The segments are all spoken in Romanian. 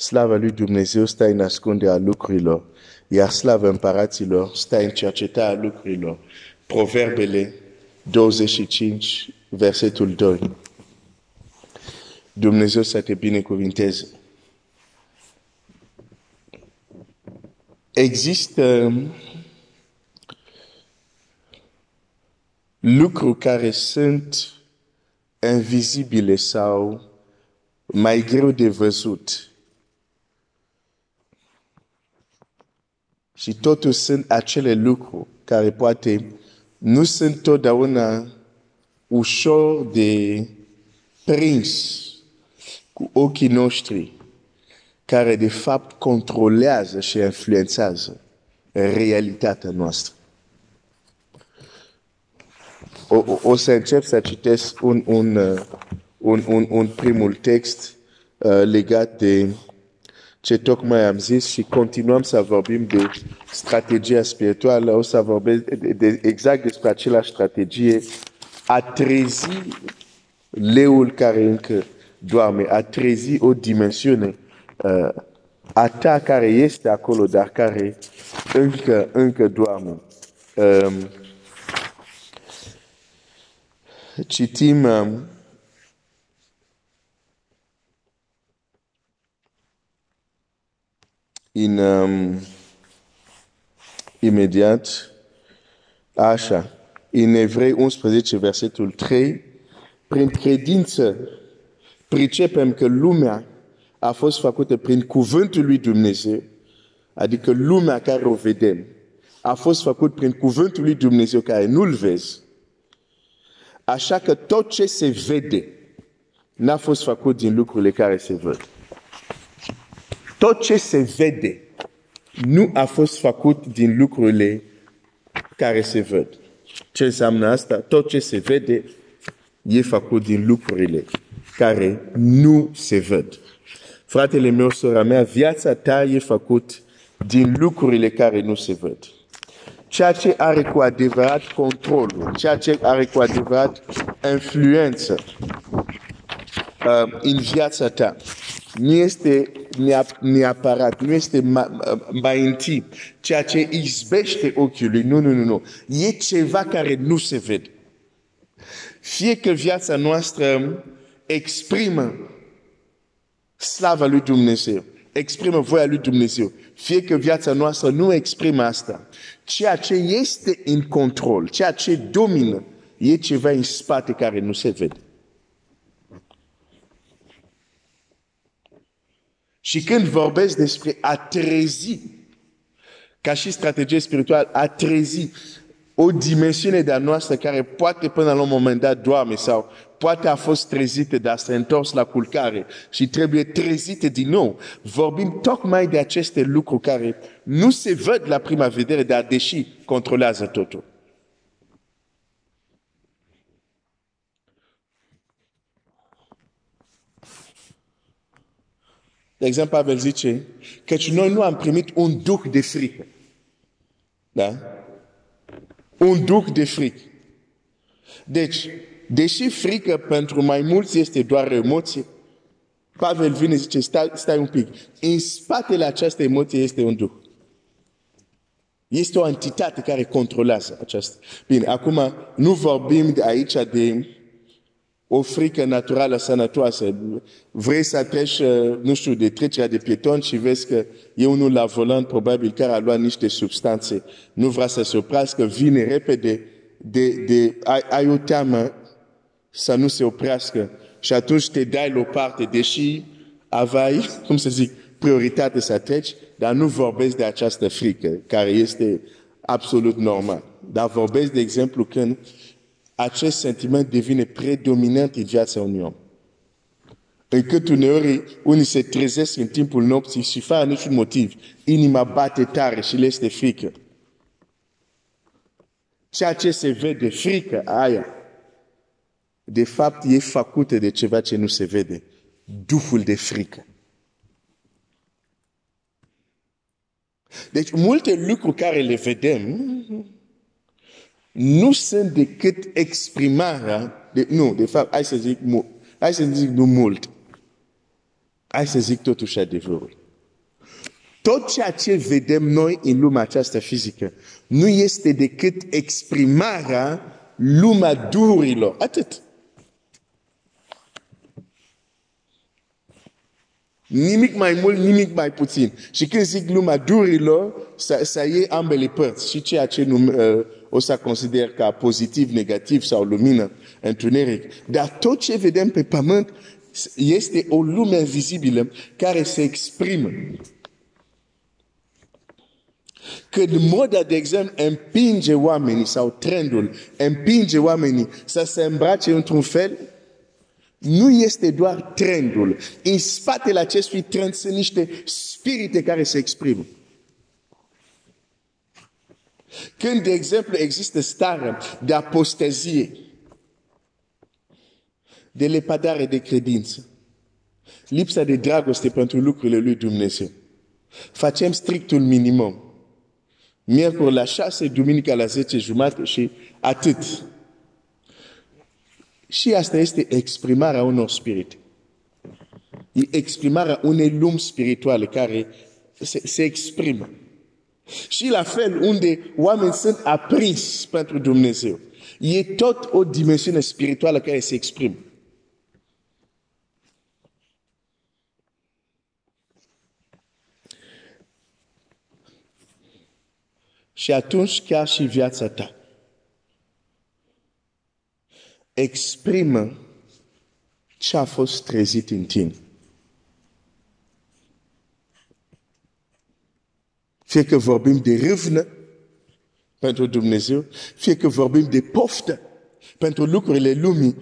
Slava lui Dumnezeu stă în ascunderea lucrurilor, iar slava împăraților stă în cercetarea lucrurilor. Proverbele 25, versetul 2. Dumnezeu să te binecuvinteze. Există lucruri care sunt invizibile sau mai greu de văzut. Și totuși sunt acele lucruri care poate nu sunt totdeauna ușor de prins cu ochii noștri, care de fapt controlează și influențează realitatea noastră. O, o, o să încep să citesc un, un, uh, un, un, un primul text uh, legat de ce tocmai am zis și continuăm să vorbim de strategia spirituală, o să vorbim de, de, exact despre același strategie, a trezi leul care încă doarme, a trezi o dimensiune uh, a ta care este acolo, dar care încă, încă doarme. Um, citim um, în um, imediat așa, în Evrei 11, versetul 3, prin credință pricepem că lumea a fost făcută prin cuvântul lui Dumnezeu, adică lumea care o vedem, a fost făcut prin cuvântul lui Dumnezeu care nu-l vezi. Așa că tot ce se vede n-a fost făcut din lucrurile care se văd. Tot ce se vede nu a fost făcut din lucrurile care se văd. Ce înseamnă asta? Tot ce se vede e făcut din lucrurile care nu se văd. Fratele meu, sora mea, viața ta e făcut din lucrurile care nu se văd. Ceea ce are cu adevărat controlul, ceea ce are cu adevărat influență uh, în viața ta, nu este neapărat, nu este mai întâi ceea ce izbește ochiului. Nu, nu, nu, nu. E ceva care nu se vede. Fie că viața noastră exprimă slava lui Dumnezeu, exprimă voia lui Dumnezeu, fie că viața noastră nu exprimă asta, ceea ce este în control, ceea ce domină, e ceva în spate care nu se vede. Și când vorbesc despre a trezi, ca și strategie spirituală, a trezi o dimensiune de-a noastră care poate până la un moment dat doarme sau poate a fost trezită, dar s-a întors la culcare și trebuie trezită din nou. Vorbim tocmai de aceste lucruri care nu se văd la prima vedere, dar deși controlează totul. De exemplu, Pavel zice că noi nu am primit un duc de frică. Da? Un duc de frică. Deci, deși frică pentru mai mulți este doar emoție, Pavel vine și zice, stai, stai un pic. În spatele acestei emoție este un duc. Este o entitate care controlează aceasta. Bine, acum nu vorbim aici de o frică naturală sănătoasă. Vrei să treci, uh, nu știu, de trecerea de pieton și vezi că e unul la volant, probabil care a luat niște substanțe, nu vrea să se oprească, vine repede, de, de, ai, ai o teamă să nu se oprească și atunci te dai la o parte, deși aveai, cum să zic, prioritate să treci, dar nu vorbesc de această frică, care este absolut normal. Dar vorbesc, de exemplu, când acest sentiment devine predominant în viața unui om. Încât uneori unii se trezesc în timpul nopții și fără niciun motiv, inima bate tare și le este frică. Ceea ce se vede, frică aia, de fapt e făcută de ceva ce nu se vede. Duhul de frică. Deci multe lucruri care le vedem nu sunt decât exprimarea, de, nu, de fapt, hai să zic, hai să zic nu mult. Hai să zic totuși adevărul. Tot ceea ce vedem noi în lumea aceasta fizică nu este decât exprimarea lumea durilor. Atât. Nimic mai mult, nimic mai puțin. Și când zic lumea durilor, să, să iei ambele părți. Și ceea ce num, uh, o să consider ca pozitiv, negativ sau lumină, întuneric. Dar tot ce vedem pe pământ este o lume vizibilă care se exprimă. Când moda, de exemplu, împinge oamenii sau trendul împinge oamenii să se îmbrace într-un fel, nu este doar trendul. În spatele acestui trend sunt niște spirite care se exprimă. Când, de exemplu, există stare de apostazie, de lepădare de credință, lipsa de dragoste pentru lucrurile lui Dumnezeu, facem strictul minimum. Miercuri la șase, duminica la zece jumate și atât. Și asta este exprimarea unor spirite. E exprimarea unei lumi spirituale care se, se exprimă. Și la fel unde oamenii sunt aprins pentru Dumnezeu. E tot o dimensiune spirituală care se exprimă. Și atunci chiar și viața ta exprimă ce a fost trezit în tine. Fie că vorbim de râvnă pentru Dumnezeu, fie că vorbim de poftă pentru lucrurile lumii,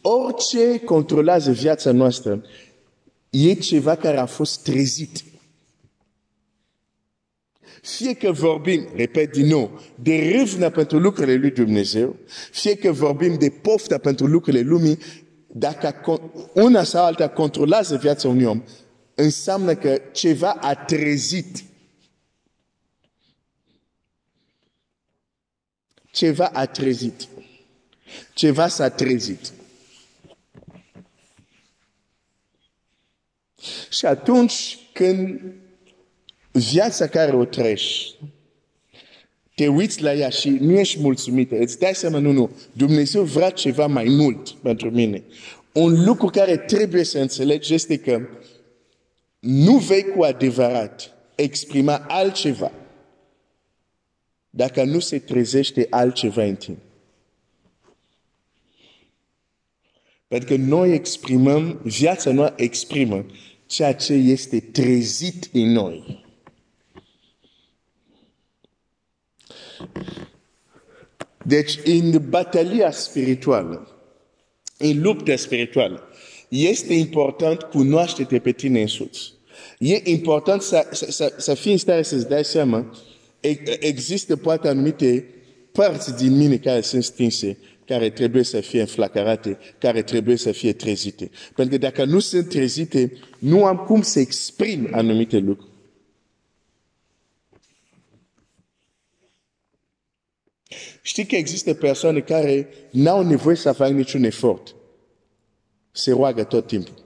orice controlează viața noastră e ceva care a fost trezit. Fie că vorbim, repet din nou, de râvnă pentru lucrurile lui Dumnezeu, fie că vorbim de poftă pentru lucrurile lumii, dacă una sau alta controlează viața unui om, înseamnă că ceva a trezit. Ceva a trezit. Ceva s-a trezit. Și atunci când viața care o treci, te uiți la ea și nu ești mulțumit, îți dai seama, nu, nu, Dumnezeu vrea ceva mai mult pentru mine. Un lucru care trebuie să înțelegi este că nu vei cu adevărat exprima altceva dacă nu se trezește altceva în tine. Pentru că noi exprimăm, viața noastră exprimă ceea ce este trezit în noi. Deci, în batalia spirituală, în lupta spirituală, este important cunoaște-te pe tine însuți. E important să, să, să, să fii în stare să-ți dai seama, există poate anumite părți din mine care sunt stinse, care trebuie să fie înflacarate, care trebuie să fie trezite. Pentru că dacă nu sunt trezite, nu am cum să exprim anumite lucruri. Știi că există persoane care n-au nevoie să facă niciun efort. Se roagă tot timpul.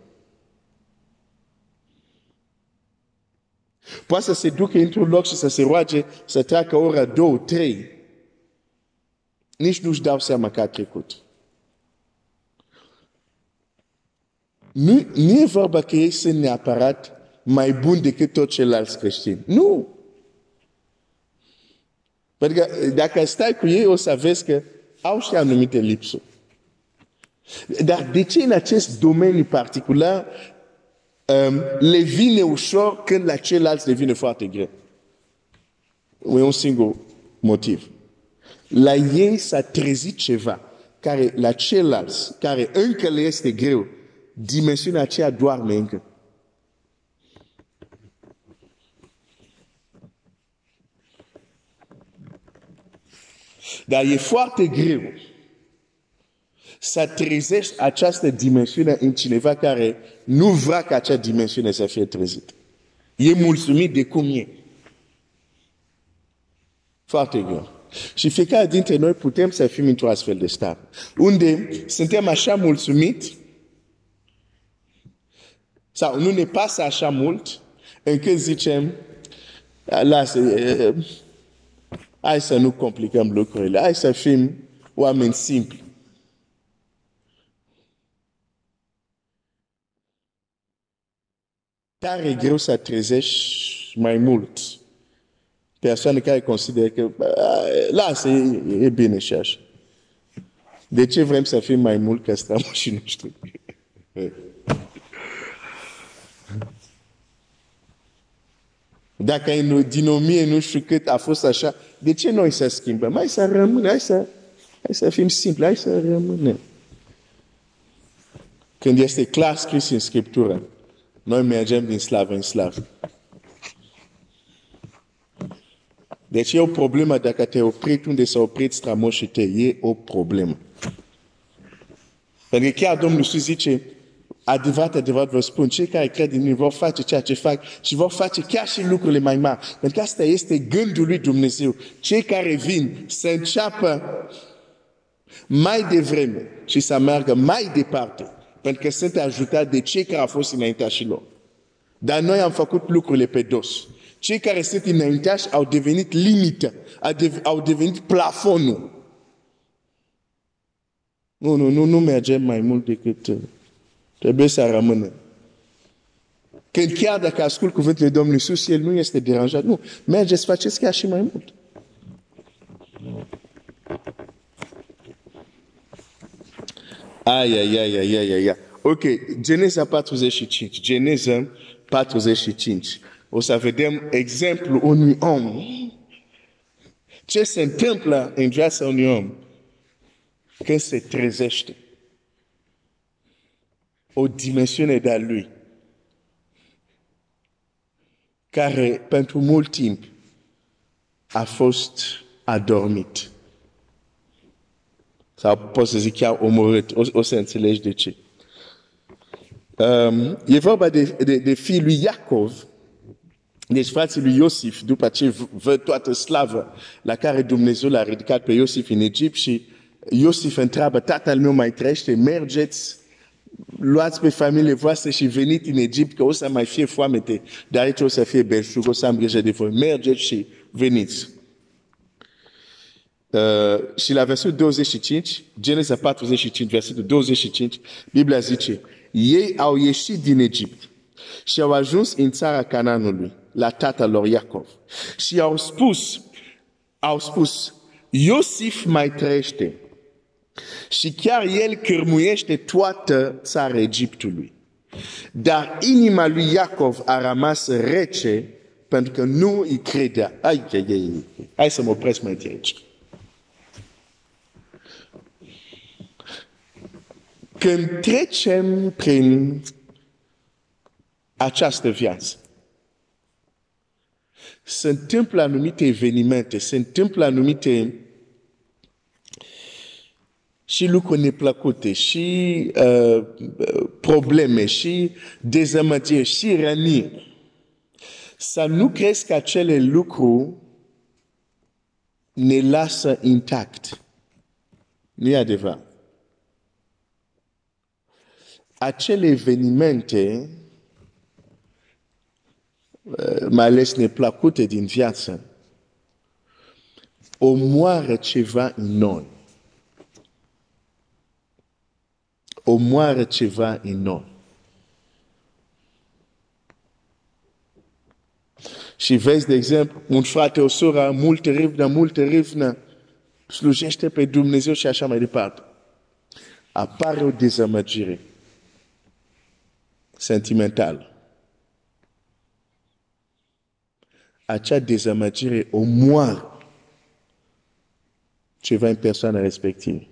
Poate să se ducă într-un loc și să se roage să treacă ora două, trei. Nici nu-și dau seama că a trecut. Nu, nu e vorba că ei sunt neapărat mai buni decât toți ceilalți creștini. Nu! Pentru că dacă stai cu ei, o să vezi că au și anumite lipsuri. Dar de ce în acest domeniu particular um, le vine ușor când la ceilalți le vine foarte greu? E un singur motiv. La ei s-a trezit ceva care la ceilalți, care încă le este greu, dimensiunea aceea doarme încă. Dar e foarte greu să trezești această dimensiune în cineva care nu vrea ca acea dimensiune să fie trezită. E mulțumit de cum e. Foarte greu. Și fiecare dintre noi putem să fim într-o astfel de stare. Unde suntem așa mulțumiți Sau nu ne pasă așa mult încât zicem, lasă, hai să nu complicăm lucrurile, hai să fim oameni simpli. Tare greu să trezești mai mult persoane care consideră că lasă, e, e bine și așa. De ce vrem să fim mai mult ca strămoșii noștri? Dacă din o mie nu știu cât a fost așa, de ce noi să schimbăm? Hai să rămânem, hai să, hai să fim simpli, hai să rămânem. Când este clar scris în Scriptură, noi mergem din slavă în slavă. Deci e o problemă dacă te-ai oprit unde s-a oprit strămoșii tăi. E o problemă. Pentru că chiar Domnul Iisus zice, adevărat, adevărat vă spun, cei care cred în mine vor face ceea ce fac și vor face chiar și lucrurile mai mari. Pentru că asta este gândul lui Dumnezeu. Cei care vin să înceapă mai devreme și să meargă mai departe. Pentru că sunt ajutați de cei care au fost înaintea și lor. Dar noi am făcut lucrurile pe dos. Cei care sunt înaintași au devenit limită, au devenit plafonul. Nu, nu, nu, nu mergem mai mult decât uh, trebuie să rămână. Când chiar dacă ascult cuvântul lui Domnul Iisus, El nu este deranjat. Nu, mergeți, faceți chiar și mai mult. Ai, ai, ai, ai, ai, ai. Ok, Geneza 45. Geneza 45 o să vedem exemplul unui om. Ce se întâmplă în viața unui om când se trezește. O dimensiune de-a lui care pentru mult timp a fost adormit. Sau pot să zic chiar omorât. O, o să înțelegi de ce. Um, e vorba de, de, de fiul lui Iacov, deci frații lui Iosif, după ce văd toată slavă la care Dumnezeu l-a ridicat pe Iosif în Egipt și Iosif întreabă, tatăl meu mai trăiește, mergeți, luați pe familie voastră și veniți în Egipt, că o să mai fie foamete, dar aici o să fie belșug, o să am grijă de voi. Mergeți și veniți. Uh, și la versetul 25, Geneza 45, versetul 25, Biblia zice, ei au ieșit din Egipt și au ajuns în țara Canaanului la tatăl lor Iacov. Și au spus, au spus, Iosif mai trăiește. Și chiar el cârmuiește toată țara Egiptului. Dar inima lui Iacov a rămas rece pentru că nu îi credea. Ai, ai, ai, hai să mă opresc mai aici. Când trecem prin această viață, se întâmplă anumite evenimente, se întâmplă anumite și lucruri neplăcute, și uh, probleme, și dezamăgiri, și răniri. Să nu crezi că acele lucruri ne lasă intact. Nu e adevărat. Acele evenimente Eh, mai ales neplăcute din viață, omoară ceva în noi. Omoară ceva în noi. Și vezi, de exemplu, un frate, o soră, multe rivnă, multe rivnă, slujește pe Dumnezeu și așa mai departe. Apare o dezamăgire sentimentală. acea dezamăgire omoară ceva în persoana respectivă.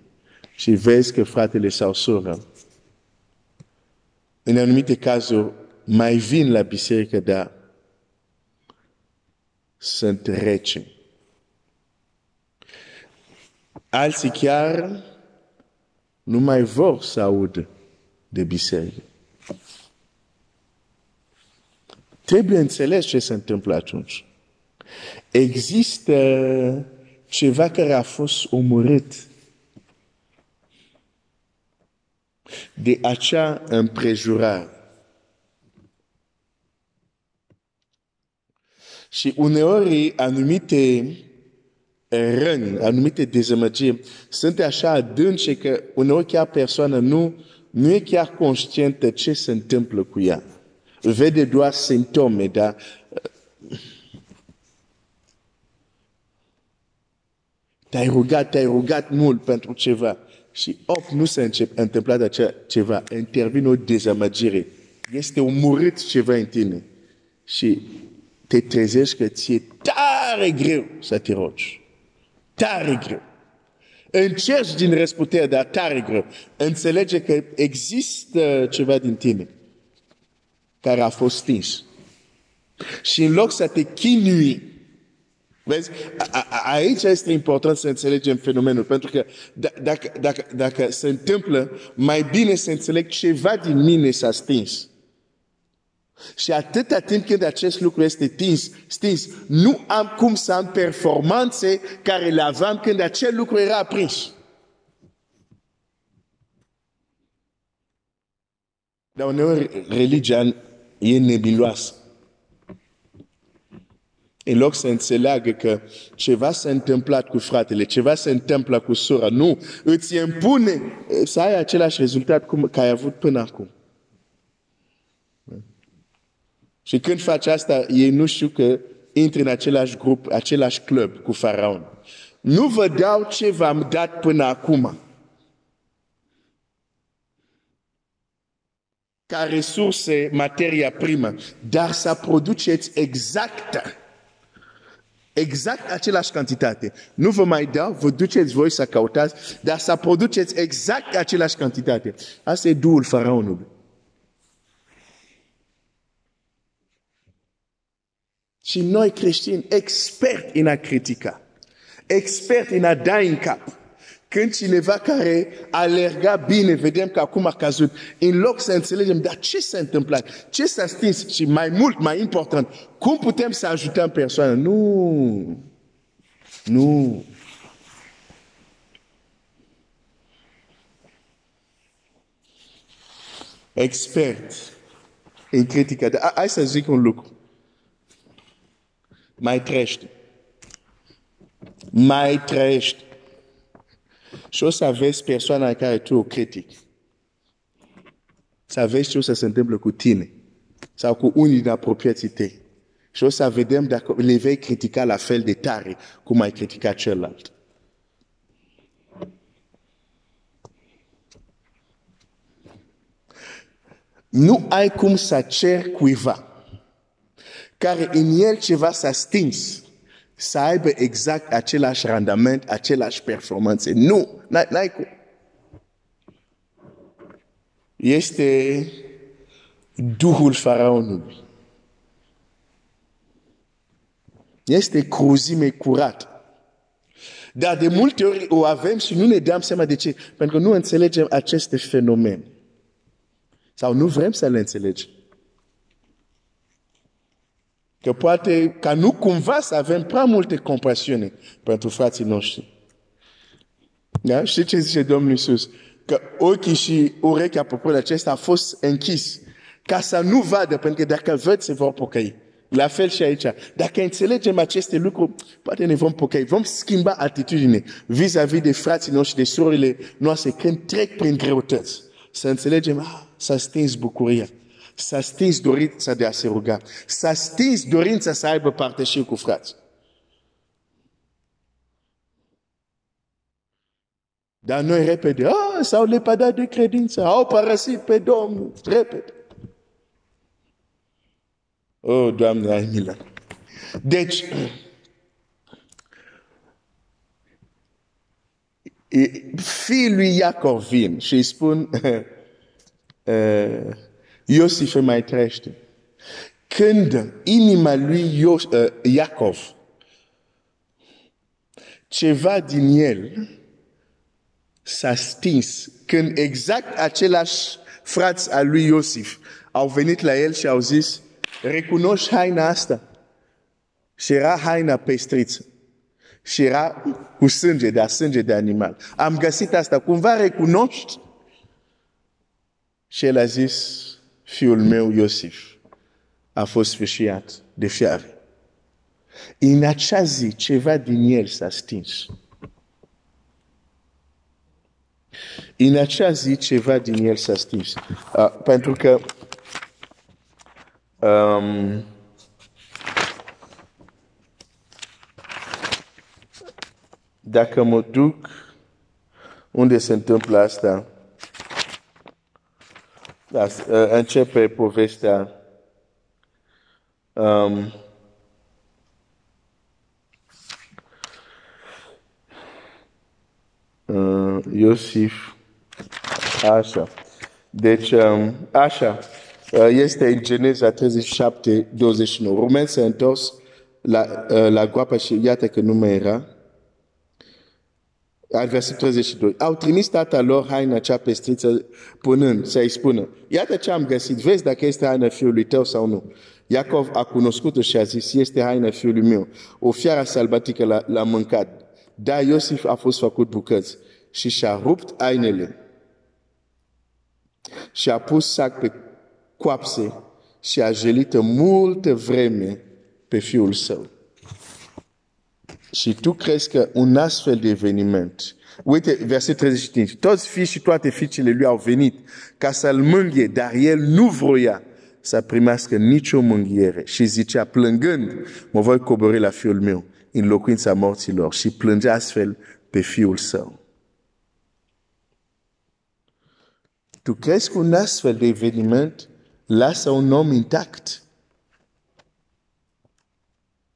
Și vezi că fratele sau soră, în anumite cazuri, mai vin la biserică, dar sunt rece. Alții chiar nu mai vor să audă de biserică. Trebuie înțeles ce se întâmplă atunci. Există ceva care a fost omorât de acea împrejurare. Și uneori anumite eh, răni, anumite dezamăgiri sunt așa adânci că uneori chiar persoana nu, nu e chiar conștientă ce se întâmplă cu ea. Vede doar simptome, dar te-ai rugat, te-ai rugat mult pentru ceva și op, nu s-a întâmplat acea ceva, intervine o dezamăgire. Este omorât ceva în tine și te trezești că ți-e tare greu să te rogi. Tare greu. Încerci din răsputere, dar tare greu. Înțelege că există ceva din tine care a fost stins. Și în loc să te chinui, vezi, a, a, aici este important să înțelegem fenomenul, pentru că dacă, dacă, dacă se întâmplă, mai bine să înțeleg ceva din mine s-a stins. Și atâta timp când acest lucru este stins, stins, nu am cum să am performanțe care le aveam când acel lucru era prins. Dar uneori religia e nebiloasă. În loc să înțeleagă că ceva s-a întâmplat cu fratele, ceva se întâmplă cu sora, nu, îți impune să ai același rezultat cum că ai avut până acum. Și când faci asta, ei nu știu că intri în același grup, același club cu faraon. Nu vă dau ce v-am dat până acum. Ca resurse, materia primă, dar să produceți exact exact același cantitate. Nu vă mai dau, vă duceți voi să căutați, dar să produceți exact același cantitate. Asta e duul faraonului. Și noi creștini, experti în a critica, experti în a da în cap. Când cineva care alerga bine, vedem că acum a căzut, în loc să înțelegem, dar ce s-a întâmplat? Ce s-a stins? Și mai mult, mai important, cum putem să ajutăm persoana? Nu! Nu! Expert în critică. Hai să zic un lucru mai trăiește. Mai trăiește. Și o să vezi persoana care tu o critic. Să vezi ce o să se întâmplă cu tine. Sau cu unii din apropiații tăi. Și o să vedem dacă le vei critica la fel de tare cum ai criticat celălalt. Nu ai cum să cer cuiva care în el ceva s-a stins, să aibă exact același randament, același performanțe. Nu, n-ai cum. Este Duhul Faraonului. Este cruzime curat. Dar de multe ori o avem și nu ne dăm seama de ce. Pentru că nu înțelegem aceste fenomene. Sau nu vrem să le înțelegem. Că poate ca nu cumva să avem prea multe compasiune pentru frații noștri. Da? Și ce zice Domnul Iisus? Că ochii și urechea poporului acesta a fost închis ca să nu vadă, pentru că dacă văd se vor pocăi. La fel și aici. Dacă înțelegem aceste lucruri, poate ne vom pocăi. Vom schimba atitudine vis-a-vis de frații noștri, de surorile noastre, când trec prin greutăți. Să înțelegem, ah, s-a stins bucuria s-a stins dorința de a se ruga. S-a stins dorința să aibă parte și cu frați. Dar noi repede, ah, s-au lepădat de credință, au părăsit pe Domnul, repede. Oh, Doamne, ai milă. Deci, fiul lui Iacov vin și îi spun, uh, Iosif mai trăiește. Când inima lui Ios, uh, Iacov, ceva din el s-a stins, când exact același frați al lui Iosif au venit la el și au zis, recunoști haina asta. Și era haina pestriță. Și era cu sânge, de sânge de animal. Am găsit asta. Cumva recunoști? Și el a zis, fiul meu Iosif a fost sfârșiat de fiare. În acea zi, ceva din el s-a stins. În acea zi, ceva din el s-a stins. Uh, pentru că um, dacă mă duc unde se întâmplă asta, da, uh, începe povestea um, Iosif, așa. Deci, um, așa, uh, este în Geneza 37, 29. Rumen s-a întors la, uh, la groapa și iată că nu mai era. Al versetul 32. Au trimis tata lor haina cea pestriță punând, să-i spună, iată ce am găsit, vezi dacă este haina fiului tău sau nu. Iacov a cunoscut-o și a zis, este haina fiului meu. O fiară sălbatică l-a mâncat. Dar Iosif a fost făcut bucăți și și-a rupt hainele și a pus sac pe coapse și a jelit multă vreme pe fiul său. Și tu crezi că un astfel de eveniment, uite, verset 35, toți fii și toate fiicele lui au venit ca să-l mânghe, dar el nu vroia să primească nicio mânghiere și zicea, plângând, mă voi coborî la fiul meu în locuința morților și plângea astfel pe fiul său. Tu crezi că un astfel de eveniment lasă un om intact?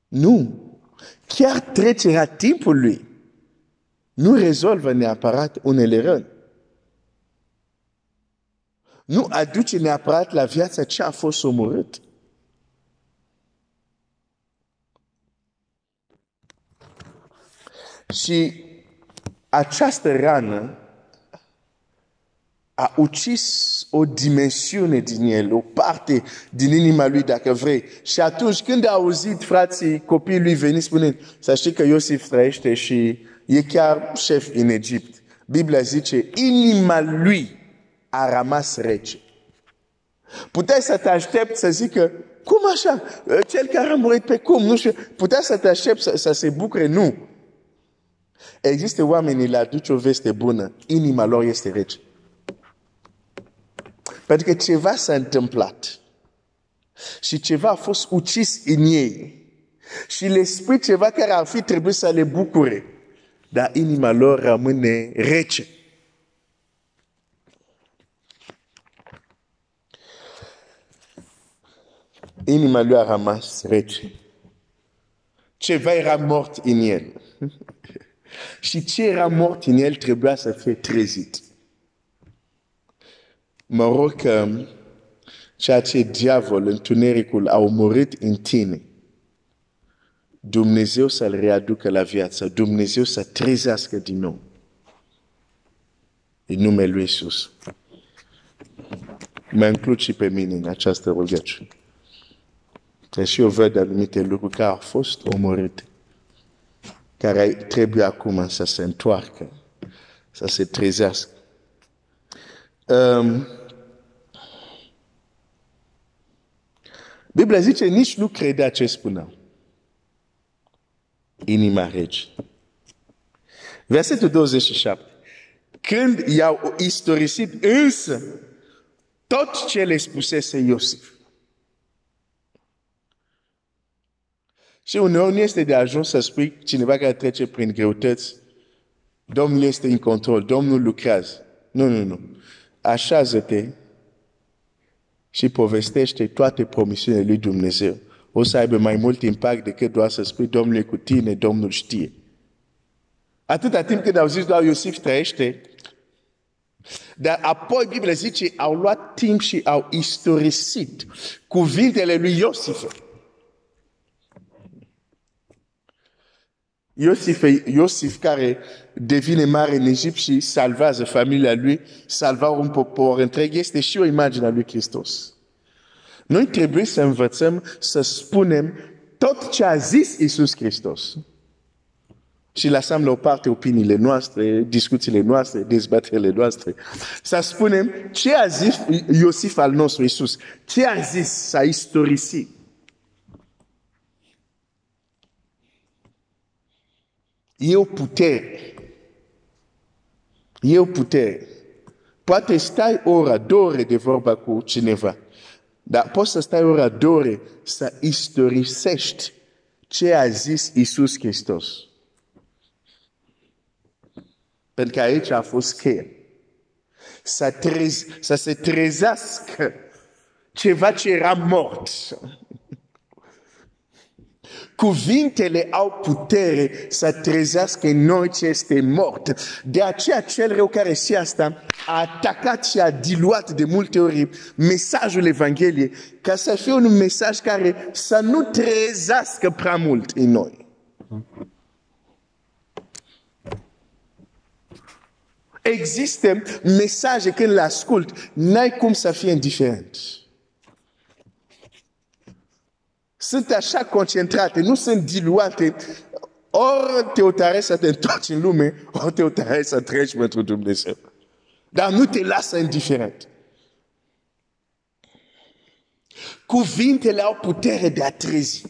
Nu. Chiar trecerea timpului nu rezolvă neapărat unele răni. Nu aduce neapărat la viața ce a fost omorât. Și această rană a ucis o dimensiune din el, o parte din inima lui, dacă vrei. Și atunci când a auzit frații copiii lui veni spunând, să știi că Iosif trăiește și e chiar șef în Egipt. Biblia zice, inima lui a rămas rece. Puteai să te aștepți să zică, cum așa? Cel care a murit pe cum? Nu știu. Puteai să te aștepți să, să se bucure? Nu. Există oameni, le aduce o veste bună, inima lor este rece. Pentru că ceva s-a întâmplat. Și ceva a fost ucis în ei. Și le spui ceva care ar fi trebuit să le bucure. Dar inima lor rămâne rece. Inima lui a rămas rece. Ceva era mort în el. Și ce era mort în el trebuia să fie trezit mă rog că ceea ce diavol, întunericul, a omorât în tine, Dumnezeu să-l readucă la viață, Dumnezeu să trezească din nou. În numele Lui Iisus. Mă includ și pe mine în această rugăciune. Că și eu văd anumite lucruri care au fost omorâte, care trebuie acum să se întoarcă, să se trezească. Um, Biblia zice, nici nu credea ce spunea. Inima rege. Versetul 27. Când i-au istorisit însă tot ce le spusese Iosif. Și uneori nu este de ajuns să spui cineva care trece prin greutăți, Domnul este în control, Domnul lucrează. Nu, nu, nu. Așează-te și povestește toate promisiunile lui Dumnezeu, o să aibă mai mult impact decât doar să spui Domnul e cu tine, Domnul știe. Atâta timp când au zis doar Iosif trăiește, dar apoi Biblia zice, au luat timp și au istorisit cuvintele lui Iosif. Iosif, Iosif care devine mare în Egipt și salvează familia lui, salva un popor întreg, este și o imagine a lui Hristos. Noi trebuie să învățăm să spunem tot ce a zis Iisus Hristos. Și lăsăm la o parte opiniile noastre, discuțiile noastre, dezbaterile noastre. Să spunem ce a zis Iosif al nostru Iisus, ce a zis, să istorisit. E o putere. E o putere. Poate stai ora, două ore de vorba cu cineva. Dar poți să stai ora, două ore să istorisești ce a zis Isus Hristos. Pentru că aici a fost cheia. Să, trez, să se trezească ceva ce era mort. Cuvintele au putere să trezească în noi ce este mort. De aceea cel rău care și asta a atacat și a diluat de multe ori mesajul Evangheliei ca să fie un mesaj care să nu trezească prea mult în noi. Există mesaje când le ascult, n-ai cum să fie indiferent sunt așa concentrate, nu sunt diluate. Ori te otarezi să te întorci în lume, ori te otarezi să treci pentru Dumnezeu. Dar nu te lasă indiferent. Cuvintele au putere de a trezi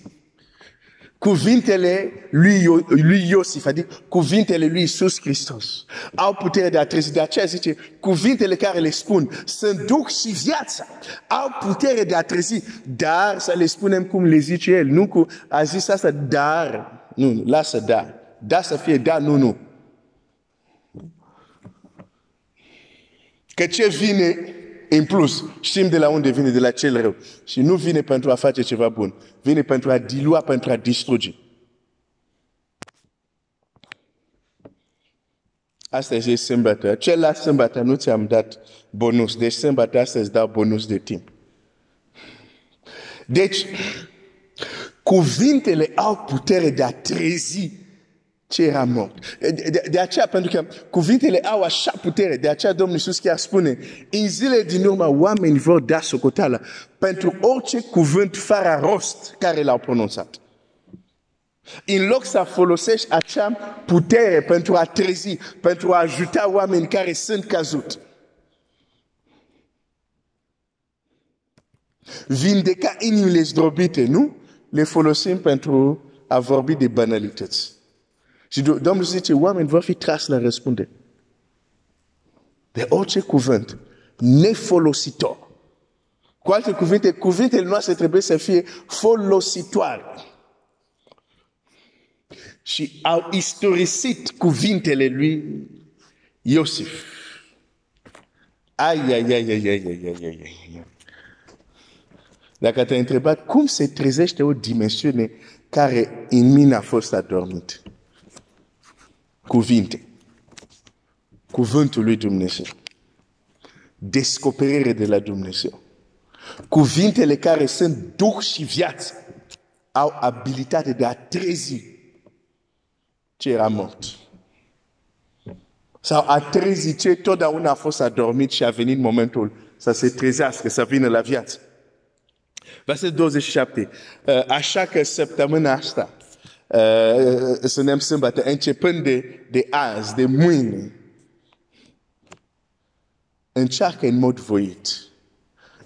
cuvintele lui, lui Iosif, adică cuvintele lui Iisus Hristos, au putere de a trezi. De aceea zice, cuvintele care le spun sunt duc și viața, au putere de a trezi, dar să le spunem cum le zice el, nu cu, a zis asta, dar, nu, nu lasă da, da să fie da, nu, nu. Că ce vine în plus, știm de la unde vine, de la cel rău. Și nu vine pentru a face ceva bun. Vine pentru a dilua, pentru a distruge. Asta este sâmbătă. Celălalt sâmbătă nu ți-am dat bonus. Deci sâmbătă asta îți dau bonus de timp. Deci, cuvintele au putere de a trezi ce era mort. De, de, de aceea, pentru că cuvintele au așa putere, de aceea Domnul Iisus chiar spune, în zile din urmă oameni vor da socoteală pentru orice cuvânt fără rost care l-au pronunțat. În loc să folosești acea putere pentru a trezi, pentru a ajuta oameni care sunt căzuți. Vindeca inimile zdrobite, nu? Le folosim pentru a vorbi de banalități. Și Domnul zice, oameni vor fi tras la răspunde. De orice cuvânt nefolositor. Cu alte cuvinte, cuvintele noastre trebuie să fie folositoare. Și au istorisit cuvintele lui Iosif. Ai, ai, ai, ai, ai, ai, ai, ai, ai. Dacă te-ai întrebat cum se trezește o dimensiune care în mine a fost adormită cuvinte. Cuvântul lui Dumnezeu. Descoperire de la Dumnezeu. Cuvintele care sunt duh și viață au abilitate de a trezi ce era mort. Sau a trezi ce totdeauna a fost adormit și a venit momentul să se trezească, să vină la viață. Verset 27. Așa că săptămâna asta uh, suntem sâmbătă, începând de, de azi, de mâine, încearcă în mod voit,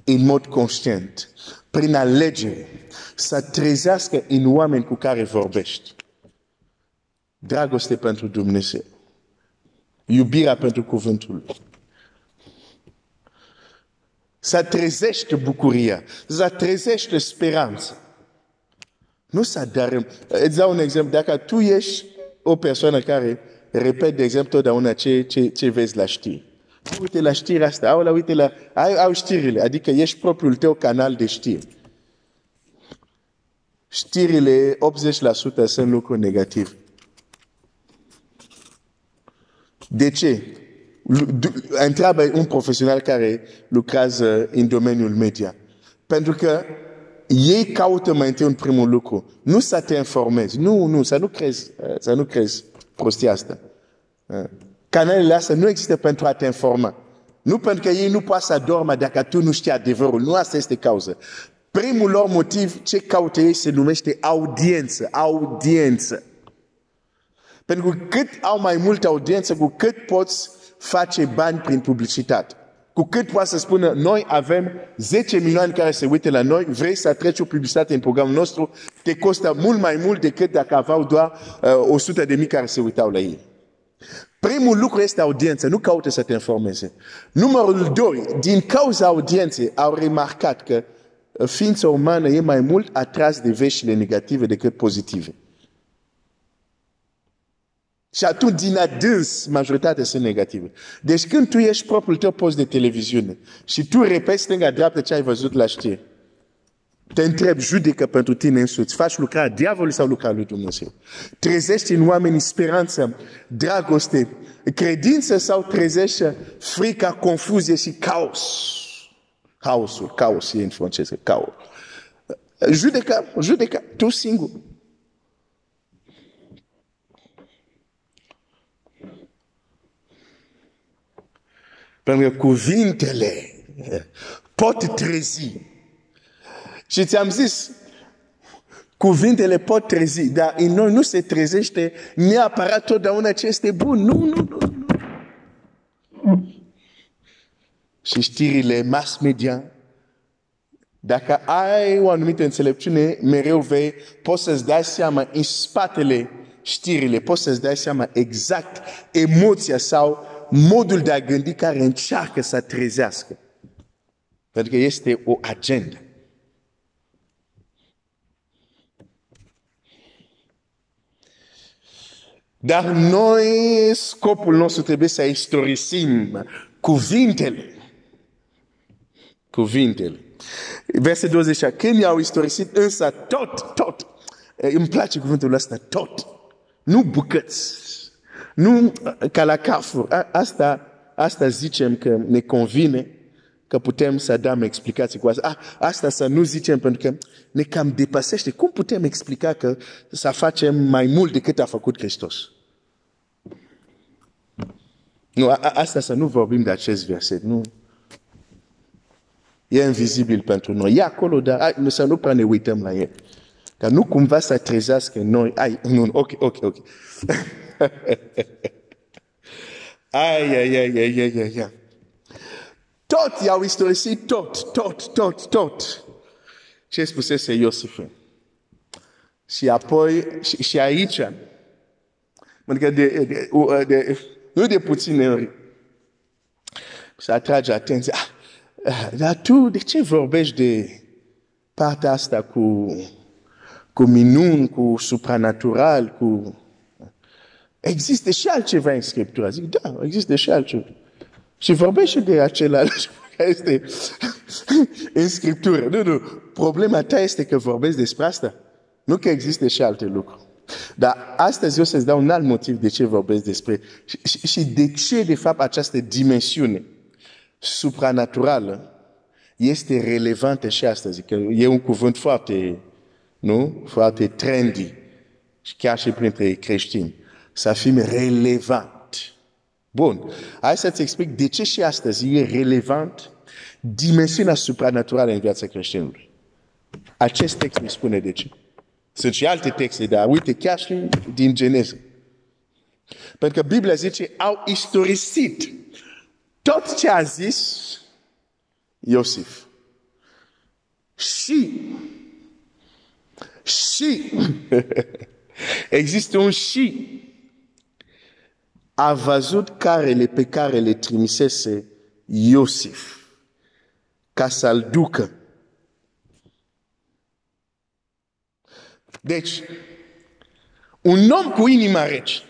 în mod conștient, prin alegere, să trezească în oameni cu care vorbești. Dragoste pentru Dumnezeu. Iubirea pentru cuvântul lui. Să trezește bucuria, să trezește speranța. Nu să dărâm. Îți dau un exemplu. Dacă tu ești o persoană care repete, de exemplu, totdeauna ce, ce, ce vezi la știri. Uite la știri asta, au, la, uite la, ai, au știrile, adică ești propriul tău canal de știri. Știrile, 80% sunt lucruri negative. De ce? Întreabă un profesional care lucrează în domeniul media. Pentru că ei caută mai întâi un primul lucru. Nu să te informezi. Nu, nu, să nu crezi, să nu crezi prostia asta. Canalele astea nu există pentru a te informa. Nu pentru că ei nu pot să dormă dacă tu nu știi adevărul. Nu asta este cauza. Primul lor motiv, ce caută ei, se numește audiență. Audiență. Pentru că cât au mai multă audiență, cu cât poți face bani prin publicitate. Cu cât poate să spună, noi avem 10 milioane care se uită la noi, vrei să treci o publicitate în programul nostru, te costă mult mai mult decât dacă aveau doar uh, 100 de mii care se uitau la ei. Primul lucru este audiența, nu caută să te informeze. Numărul doi, din cauza audienței, au remarcat că ființa umană e mai mult atras de veștile negative decât pozitive. Și atunci, din adâns, majoritatea sunt negative. Deci când tu ești propriul tău post de televiziune și tu repezi stânga-dreapta ce ai văzut la știri, te întreb, judecă pentru tine însuți, faci lucrarea diavolului sau lucrarea lui Dumnezeu? Trezești în oameni speranță, dragoste, credință sau trezești frica, confuzie și caos? Caosul, caos e în franceză, caos. Judecă, judecă, tu singur. Pentru că cuvintele pot trezi. Și ți-am zis, cuvintele pot trezi, dar în noi nu se trezește neapărat totdeauna ce este bun. Nu, nu, nu. nu. Și știrile mass media, dacă ai o anumită înțelepciune, mereu vei, poți să-ți dai seama în spatele știrile, poți să-ți dai seama exact emoția sau modul de a gândi care încearcă să trezească. Pentru că este o agenda. Dar noi, scopul nostru trebuie să istorisim cuvintele. Cuvintele. Verset 20, când i-au istorisit însă tot, tot. Îmi place cuvântul ăsta, tot. Nu bucăți. Nu ca la Carrefour. Asta, asta zicem că ne convine că putem să dăm explicații cu asta. Ah, asta să nu zicem pentru că ne cam depăsește. Cum putem explica că să facem mai mult decât a făcut Hristos? Nu, a, asta să nu vorbim de acest verset. Nu. E invizibil pentru noi. E acolo, dar ai, să nu prea ne uităm la el. Ca nu cumva să trezească noi. Ai, nu, ok, ok, ok. ai, ai, ai, ai, ai, ai, ai. Tot i-au istorisit, tot, tot, tot, tot. Ce spusese Iosif. Și apoi, și, și aici, pentru că de, de, de, nu de puține ori, să atrage atenția. Ah, dar tu, de ce vorbești de partea asta cu, cu minuni, cu supranatural, cu... Există și altceva în Scriptură. Zic, da, există și altceva. Și vorbește de acela care este în Scriptură. Nu, nu. Problema ta este că vorbesc despre asta. Nu că există și alte lucruri. Dar astăzi eu să-ți dau un alt motiv de ce vorbesc despre și, și, și de ce, de fapt, această dimensiune supranaturală este relevantă și astăzi. Că e un cuvânt foarte, nu? Foarte trendy. Și chiar și printre creștini. Să fim relevant. Bun. Hai să-ți explic de ce și astăzi e relevant dimensiunea supranaturală în viața creștinului. Acest text mi spune de ce. Sunt și alte texte, dar uite, chiar și din Geneză. Pentru că Biblia zice, au istorisit tot ce a zis Iosif. Și, și, există un și, a văzut carele pe care le trimisese Iosif ca să-l ducă Deci, un om cu inima rece,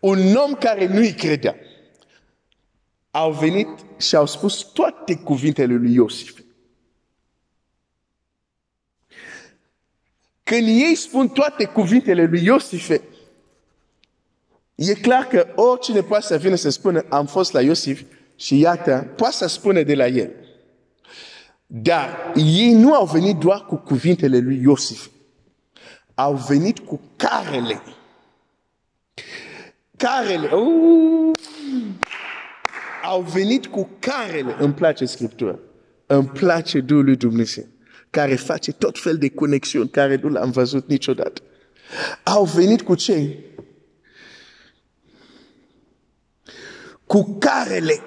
un om care nu-i credea, au venit și au spus toate cuvintele lui Iosif. Când ei spun toate cuvintele lui Iosif, e clar că oricine poate să vină să spună am fost la Iosif și iată, poate să spune de la el. Dar ei nu au venit doar cu cuvintele lui Iosif au venit cu carele. Carele. Uh! Au venit cu carele. Îmi place Scriptura. Îmi place Duhul lui Dumnezeu. Care face tot fel de conexiuni care nu l-am văzut niciodată. Au venit cu ce? Cu carele.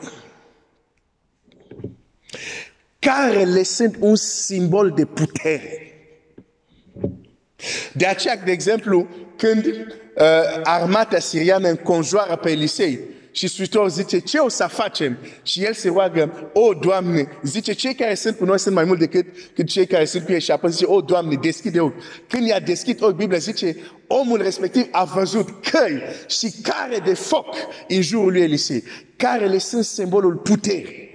Carele sunt un simbol de putere. De aceea, de exemplu, când uh, armata siriană înconjoară pe Elisei și Sfântul zice, ce o să facem? Și el se roagă, o, Doamne, zice, cei care sunt cu noi sunt mai mult decât, decât cei care sunt cu ei. Și apoi zice, o, Doamne, deschide ochi. Când i-a deschis ochi, Biblia zice, omul respectiv a văzut căi și care de foc în jurul lui Elisei. le sunt simbolul puterii.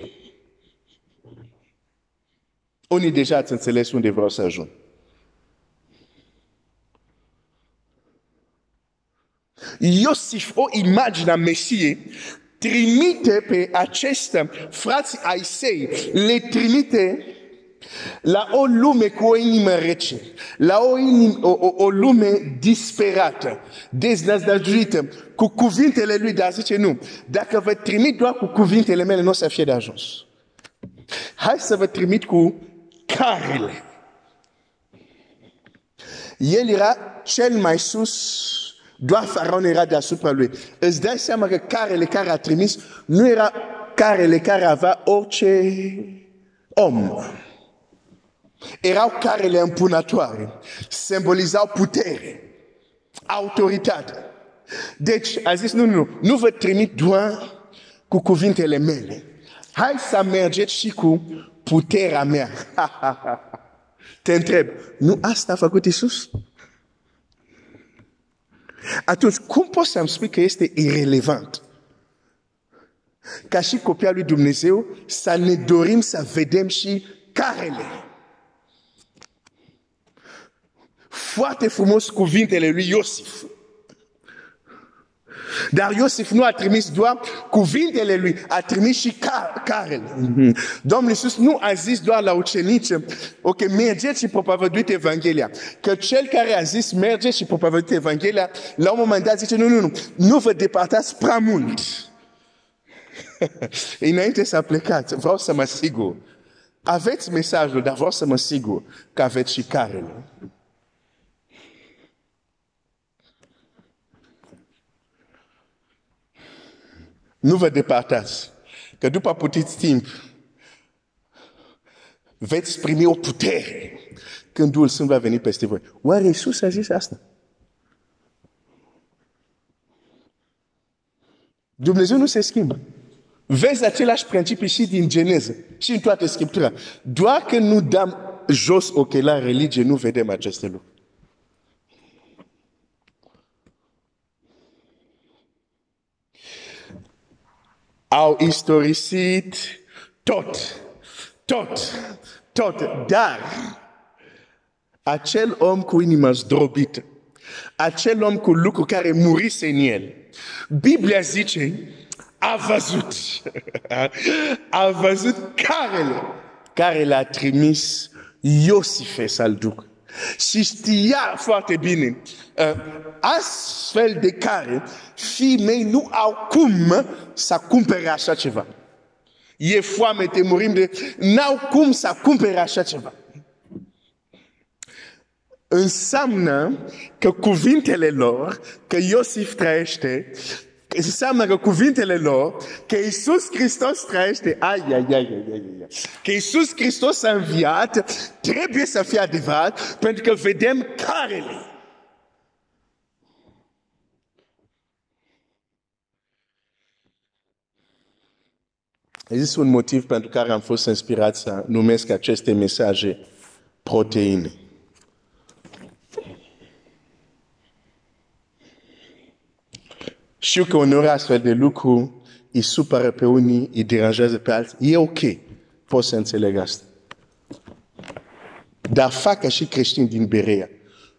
Unii deja ați înțeles unde vreau să ajung. Iosif, o imagine a Mesiei, trimite pe acești frați ai săi, le trimite la o lume cu o inimă rece, la o, inim, o, o, o lume disperată, deznădăjduită, cu cuvintele lui, dar zice nu, dacă vă trimit doar cu cuvintele mele, nu o să fie de ajuns. Hai să vă trimit cu carele. El era cel mai sus doar faraon era deasupra lui. Îți dai seama că carele care a trimis nu era carele care avea orice om. Erau carele împunătoare. Simbolizau putere, autoritate. Deci a zis, nu, nu, nu vă trimit doar cu cuvintele mele. Hai să mergeți și cu puterea mea. Te întreb, nu asta a făcut Isus? Atunci, cum poți să-mi spui că este irrelevant? Ca și copia lui Dumnezeu, să ne dorim să vedem și carele. Foarte frumos cuvintele lui Iosif. Dar Iosif nu a trimis doar cuvintele lui, a trimis și car carele. Mm-hmm. Domnul Iisus nu a zis doar la ucenici, ok, mergeți și propovăduiți Evanghelia. Că cel care a zis mergeți și propovăduiți Evanghelia, la un moment dat zice, nu, nu, nu, nu vă depărtați prea mult. Înainte să plecați, vreau să mă sigur. Aveți mesajul, dar vreau să mă sigur că aveți și carele. Nu vă departați, că după puțin timp veți primi o putere când Duhul Sfânt va veni peste voi. Oare Iisus a zis asta? Dumnezeu nu se schimbă. Vezi același principiu și din Geneză și în toată Scriptura. Doar că nu dăm jos ochelari religie, nu vedem aceste lucruri. Au istorisit tot, tot, tot, dar acel om cu inima zdrobită, acel om cu lucru care murise în el, Biblia zice, a văzut, a văzut carele care l-a trimis Iosife să-l ducă. Și știa foarte bine, uh, astfel de care fii mei nu au cum să cumpere așa ceva. E foame, te murim de... N-au cum să cumpere așa ceva. Înseamnă că cuvintele lor, că Iosif trăiește, înseamnă că cuvintele lor, că Iisus Hristos trăiește, ai, ai, ai, ai, ai, ai. că Iisus Hristos a înviat, trebuie să fie adevărat, pentru că vedem carele. Există un motiv pentru care am fost inspirat să numesc aceste mesaje proteine. Știu că uneori astfel de lucru îi supără pe unii, îi deranjează pe alții. E ok. Pot să înțeleg asta. Dar fac ca și creștini din Berea.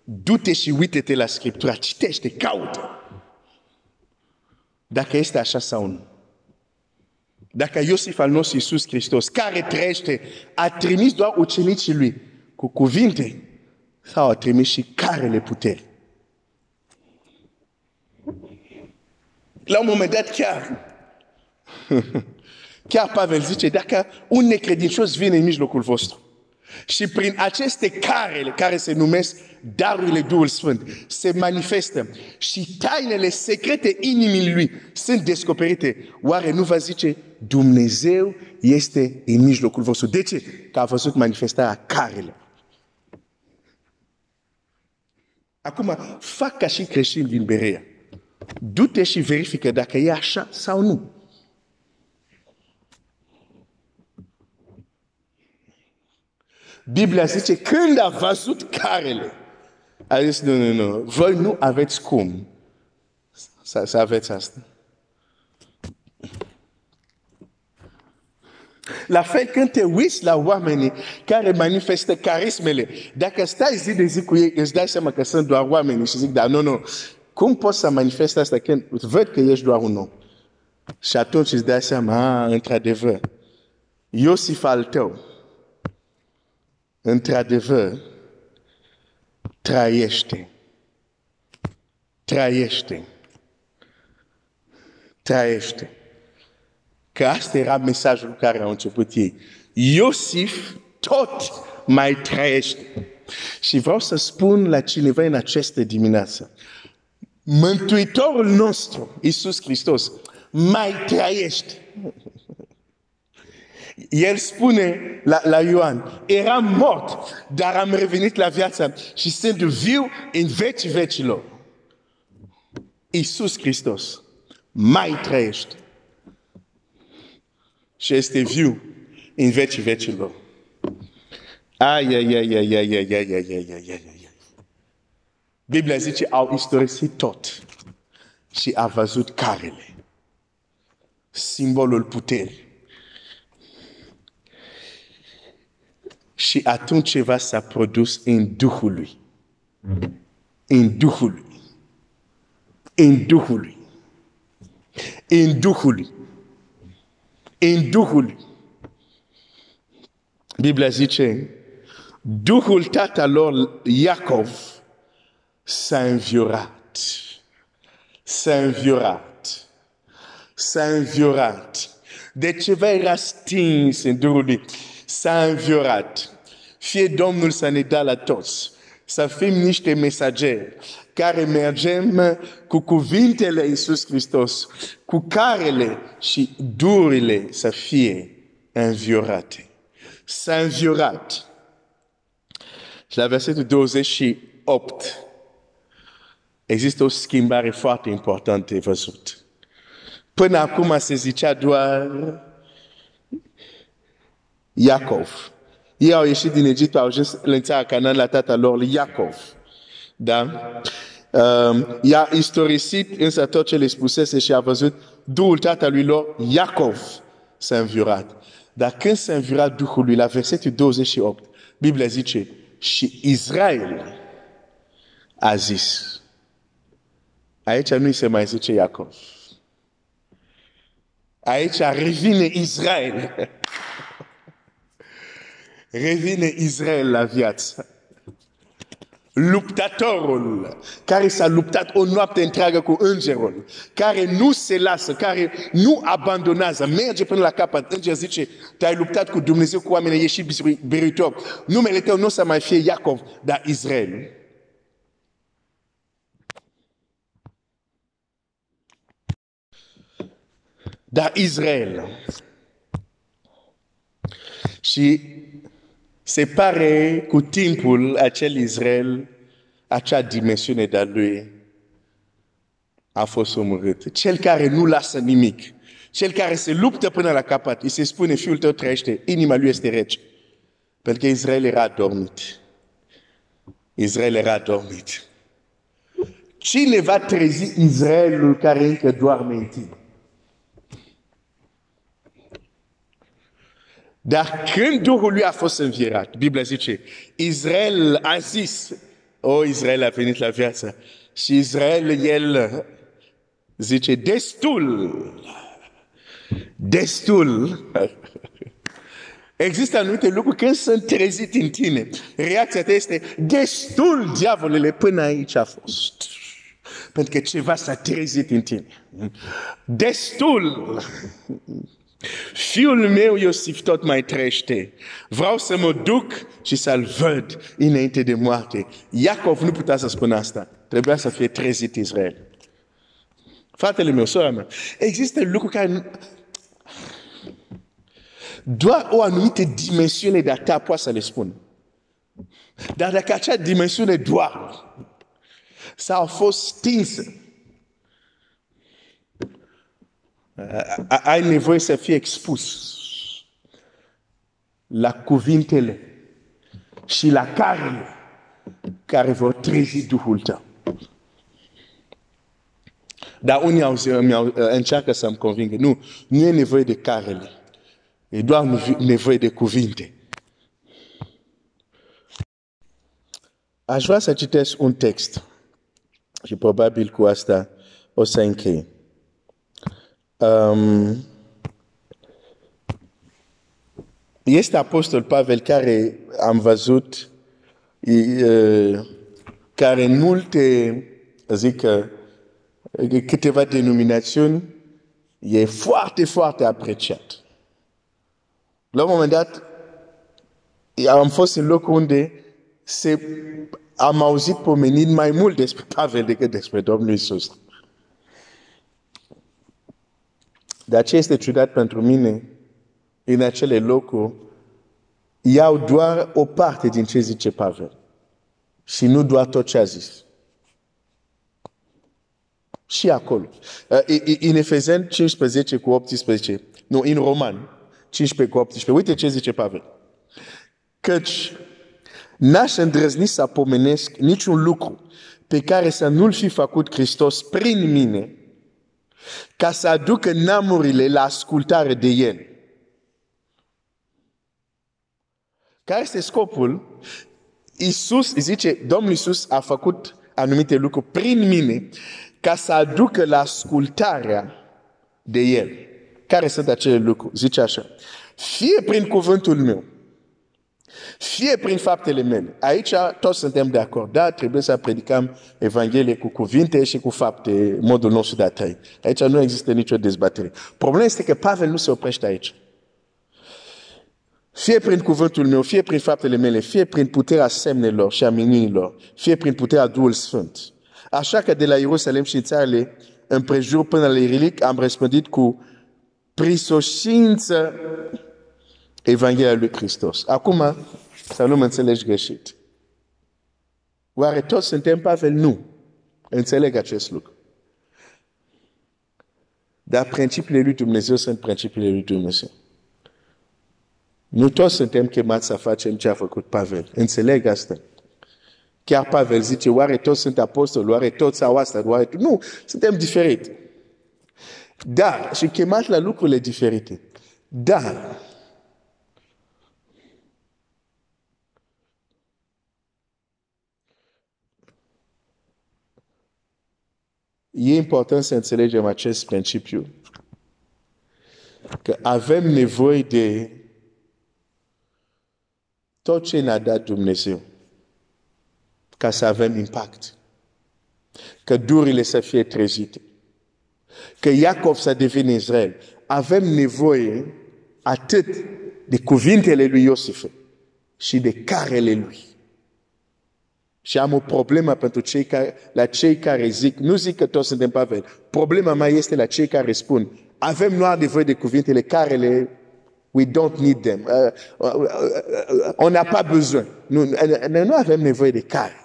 Du-te și uite-te la Scriptura. Citește, caută. Dacă este așa sau nu. Dacă Iosif al nostru Iisus Hristos, care trăiește, a trimis doar ucenicii lui cu cuvinte sau a trimis și carele puteri. La un moment dat chiar, chiar Pavel zice, dacă un necredincios vine în mijlocul vostru și prin aceste carele care se numesc darurile Duhul Sfânt se manifestă și tainele secrete inimii lui sunt descoperite, oare nu va zice Dumnezeu este în mijlocul vostru. De ce? Că a văzut manifestarea carele. Acum, fac ca și creștini din Berea. Du-te și verifică dacă e așa sau nu. Biblia zice, când a văzut carele, a zis, nu, nu, nu, voi nu aveți cum să, să aveți asta. La fel când te uiți la oamenii care manifestă carismele, dacă stai zi de zi cu ei, îți dai seama că sunt doar oameni și zic, da, nu, nu, cum poți să manifeste asta când văd că ești doar un om? Și atunci îți dai seama, ah, într-adevăr, Iosif al tău, într-adevăr, trăiește. Trăiește. Trăiește. Că asta era mesajul care au început ei. Iosif tot mai trăiește. Și vreau să spun la cineva în această dimineață. Mântuitorul nostru, Iisus Hristos, mai trăiește. El spune la, la Ioan, eram mort, dar am revenit la viață și sunt viu în veci vecilor. Iisus Hristos mai trăiește și este viu în veci vecilor. Ai, ai, ai, ai, ai, ai, ai, ai, ai, ai, ai, ai. Biblia zice, au istorisit tot și a văzut carele, simbolul puterii. Și atunci ceva s-a produs în Duhul lui. În Duhul lui. În Duhul lui. În Duhul lui. În Duhul lui. Biblia zice, Duhul tatălor Iacov s-a înviorat. S-a înviorat. S-a înviorat. De ceva era stins în Duhul lui s-a înviorat. Fie Domnul să ne dea la toți să fim niște mesageri care mergem cu cuvintele Iisus Hristos, cu carele și durile să fie înviorate. S-a înviorat. Și la versetul 28 există o schimbare foarte importantă văzut. Până acum se zicea doar Iacov. Ei au ieșit din Egipt, au ajuns în țara Canaan la tatăl lor, Iacov. Da? Um, i-a istorisit însă tot ce le spusese și a văzut Duhul tatălui lor, Iacov, s-a înviurat. Dar când s-a înviurat Duhul lui, la versetul 28, Biblia zice, și Israel a zis. Aici nu se mai zice Iacov. Aici revine Israel. revine Israel la viață. Luptatorul care s-a luptat o noapte întreagă cu îngerul, care nu se lasă, care nu abandonează, merge până la capăt. Înger zice, te-ai luptat cu Dumnezeu, cu oamenii, ești biritor. Numele tău nu o să mai fie Iacov, dar Israel. Dar Israel. Și se pare cu timpul acel Israel, acea dimensiune de-a lui a fost omorât. Cel care nu lasă nimic, cel care se luptă până la capăt, îi se spune, fiul tău trăiește, inima lui este rece. Pentru că Israel era adormit. Israel era adormit. Cine va trezi Israelul care încă doarme în tine? Dar când Duhul lui a fost învierat, Biblia zice, Israel a zis, o, oh, Israel a venit la viață. Și Israel, el zice, destul, destul. Există anumite lucruri când sunt trezit în tine. Reacția ta este, destul, diavolele, până aici a fost. Pentru că ceva s-a trezit în tine. Destul. Fiul meu Iosif tot mai trește. Vreau să mă duc și să-l văd înainte de moarte. Iacov nu putea să spună asta. Trebuia să fie trezit Israel. Fratele meu, sora mea, există lucruri care... doar o anumită dimensiune de a ta poate să le spun. Dar dacă acea dimensiune doar sau a fost stinsă, ai nevoie să fie expus la cuvintele și la carele care vor trezi Duhul tău. Dar unii au, au, încearcă să-mi convingă. Nu, nu e nevoie de carele. E doar nevoie de cuvinte. Aș vrea să citesc un text și probabil cu asta o să închei. Um, este apostol Pavel care am văzut uh, care în multe, zic, câteva denominațiuni e foarte, foarte apreciat. La un moment dat, am fost în locul unde se, am auzit pomenind mai mult despre Pavel decât despre Domnul Isus. Dar ce este ciudat pentru mine, în acele locuri, iau doar o parte din ce zice Pavel. Și nu doar tot ce a zis. Și acolo. În Efezen 15 cu 18, nu, în Roman 15 cu 18, uite ce zice Pavel. Căci n-aș îndrăzni să pomenesc niciun lucru pe care să nu-l fi făcut Hristos prin mine, ca să aducă namurile la ascultare de El. Care este scopul? Iisus, zice, Domnul Iisus a făcut anumite lucruri prin mine ca să aducă la ascultarea de El. Care sunt acele lucruri? Zice așa. Fie prin cuvântul meu, fie prin faptele mele. Aici toți suntem de acord. Da, trebuie să predicăm Evanghelie cu cuvinte și cu fapte, modul nostru de a trăi. Aici nu există nicio dezbatere. Problema este că Pavel nu se oprește aici. Fie prin cuvântul meu, fie prin faptele mele, fie prin puterea semnelor și a minunilor, fie prin puterea Duhul Sfânt. Așa că de la Ierusalem și țările împrejur până la Irilic am răspândit cu prisoșință Evanghelia lui Hristos. Acum, să nu mă înțelegi greșit. Oare toți suntem Pavel? Nu. Înțeleg acest lucru. Dar principiile lui Dumnezeu sunt principiile lui Dumnezeu. Nu toți suntem chemați să facem ce a făcut Pavel. Înțeleg asta. Chiar Pavel zice, oare toți sunt apostoli, oare toți au asta, oare Nu, suntem diferiți. Dar, și chemat la lucrurile diferite. Dar, e important să înțelegem acest principiu. Că avem nevoie de tot ce ne-a dat Dumnezeu ca să avem impact. Că durile să fie trezite. Că Iacov să devină Israel. Avem nevoie atât de cuvintele lui Iosif și de carele lui. Și am o problemă pentru cei care, la cei care zic, nu zic că toți suntem Pavel. Problema mai este la cei care spun, avem nu nevoie de cuvintele carele We don't need them. Uh, uh, uh, uh on n'a pas besoin. Nous, nous avem nevoie de care.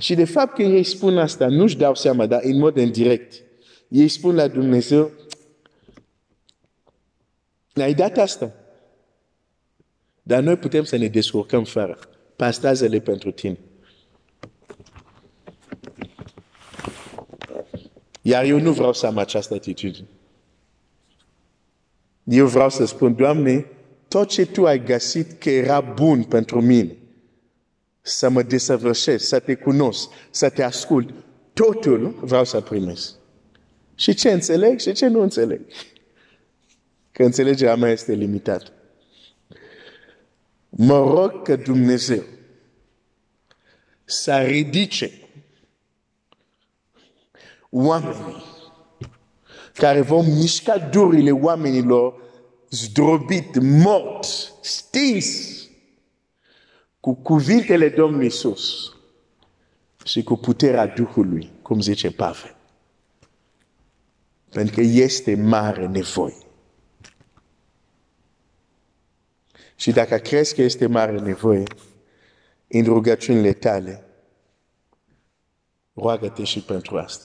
Și de fapt când ei spun asta, nu-și dau seama, dar în mod indirect. Ei spun la Dumnezeu, ne-ai dat asta. Dar noi putem să ne descurcăm fără. Pastazele pentru tine. Iar eu nu vreau să am această atitudine. Eu vreau să spun, Doamne, tot ce Tu ai găsit că era bun pentru mine, să mă desăvârșesc, să te cunosc, să te ascult, totul vreau să primesc. Și ce înțeleg și ce nu înțeleg. Că înțelegerea mea este limitată. Mă rog că Dumnezeu să ridice oamenii care vom mișca durile oamenilor zdrobit, mort, stins cu cuvintele Domnului Iisus și cu puterea Duhului, cum zice Pavel. Pentru că este mare nevoie. Și dacă crezi că este mare nevoie, în rugăciunile tale, roagă-te și pentru asta.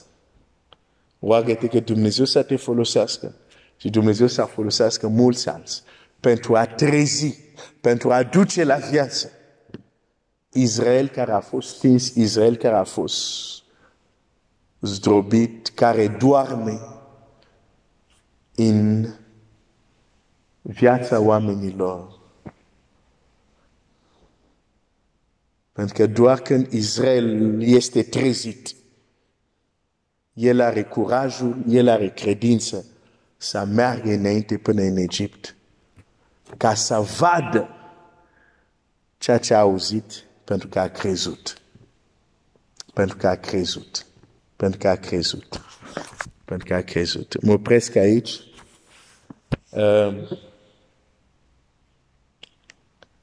Roagă-te că Dumnezeu să te folosească și Dumnezeu să folosească mulți alții pentru a trezi, pentru a duce la viață Israel care a fost stins, Israel care a fost zdrobit, care doarme în viața oamenilor. Pentru că doar când Israel este trezit, el are curajul, el are credință să meargă înainte până în Egipt, ca să vadă ceea ce a auzit pentru că a crezut. Pentru că a crezut. Pentru că a crezut. Pentru că a crezut. Mă opresc aici. Uh,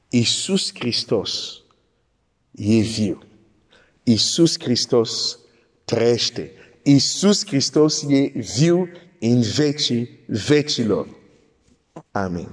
Iisus Hristos e viu. Iisus Hristos trăiește. Iisus Hristos e viu în vecii vecilor. Amin.